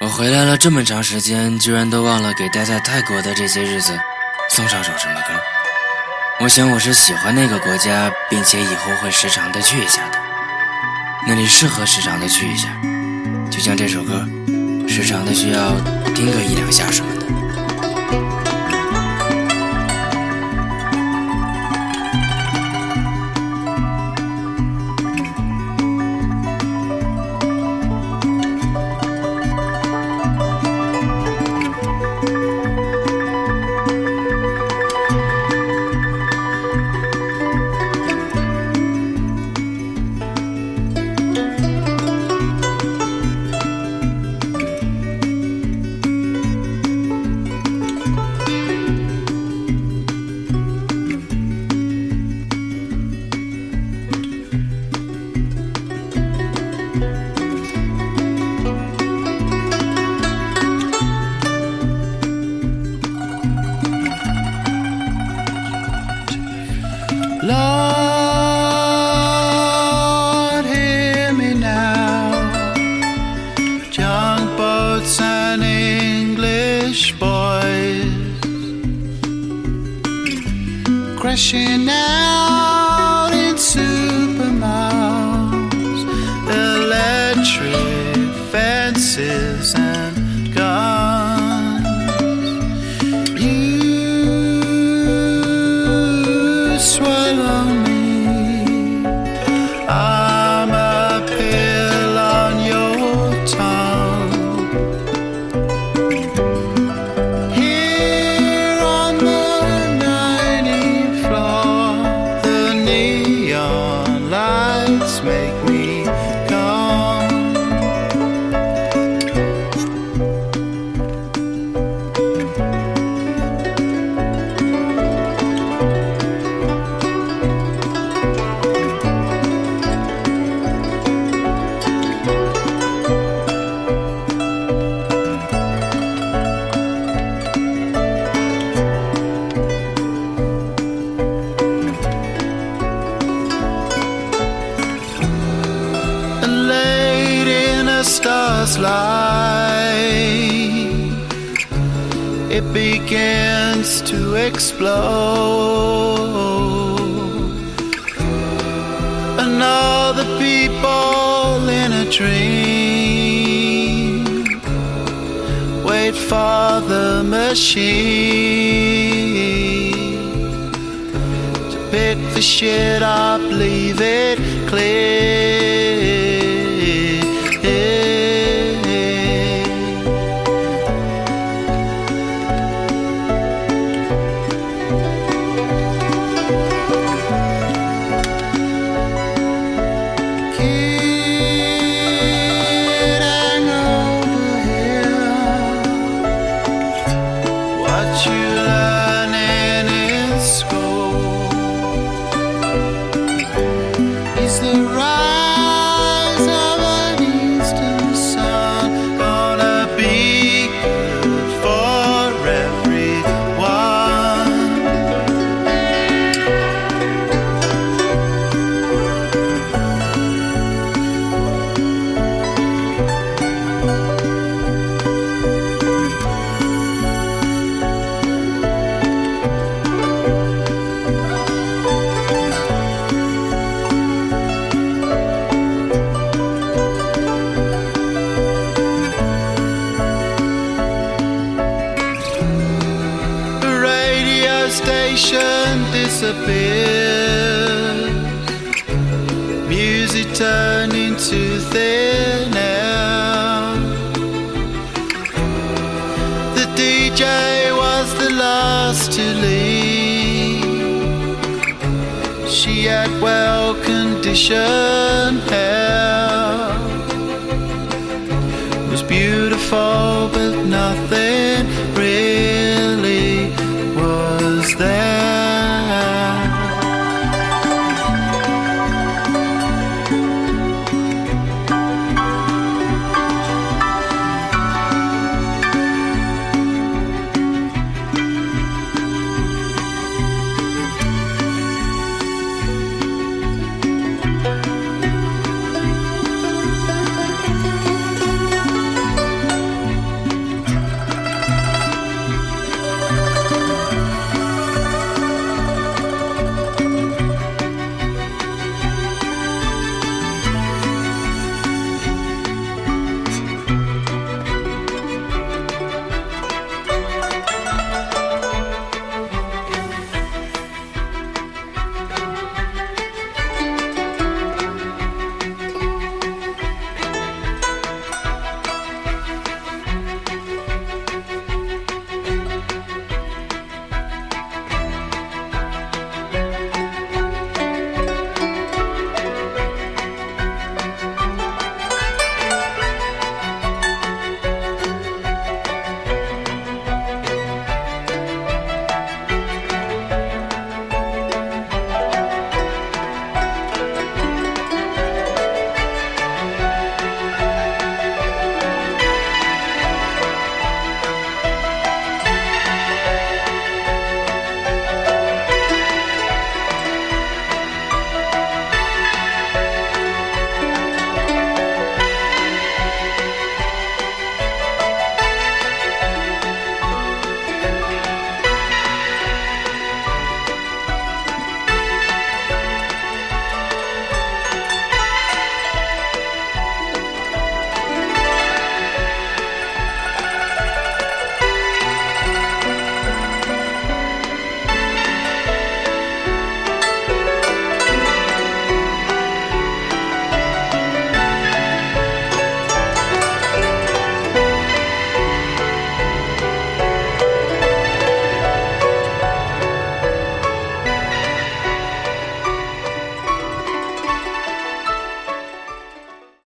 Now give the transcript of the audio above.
我回来了这么长时间，居然都忘了给待在泰国的这些日子送上首什么歌。我想我是喜欢那个国家，并且以后会时常的去一下的。那里适合时常的去一下，就像这首歌，时常的需要听个一两下什么的。English boys crashing out in supermouths, electric fences and lights star's light, it begins to explode. The people in a dream wait for the machine to pick the shit up, leave it clear. Music turned into thin air. The DJ was the last to leave. She had well conditioned hair. Was beautiful, but nothing.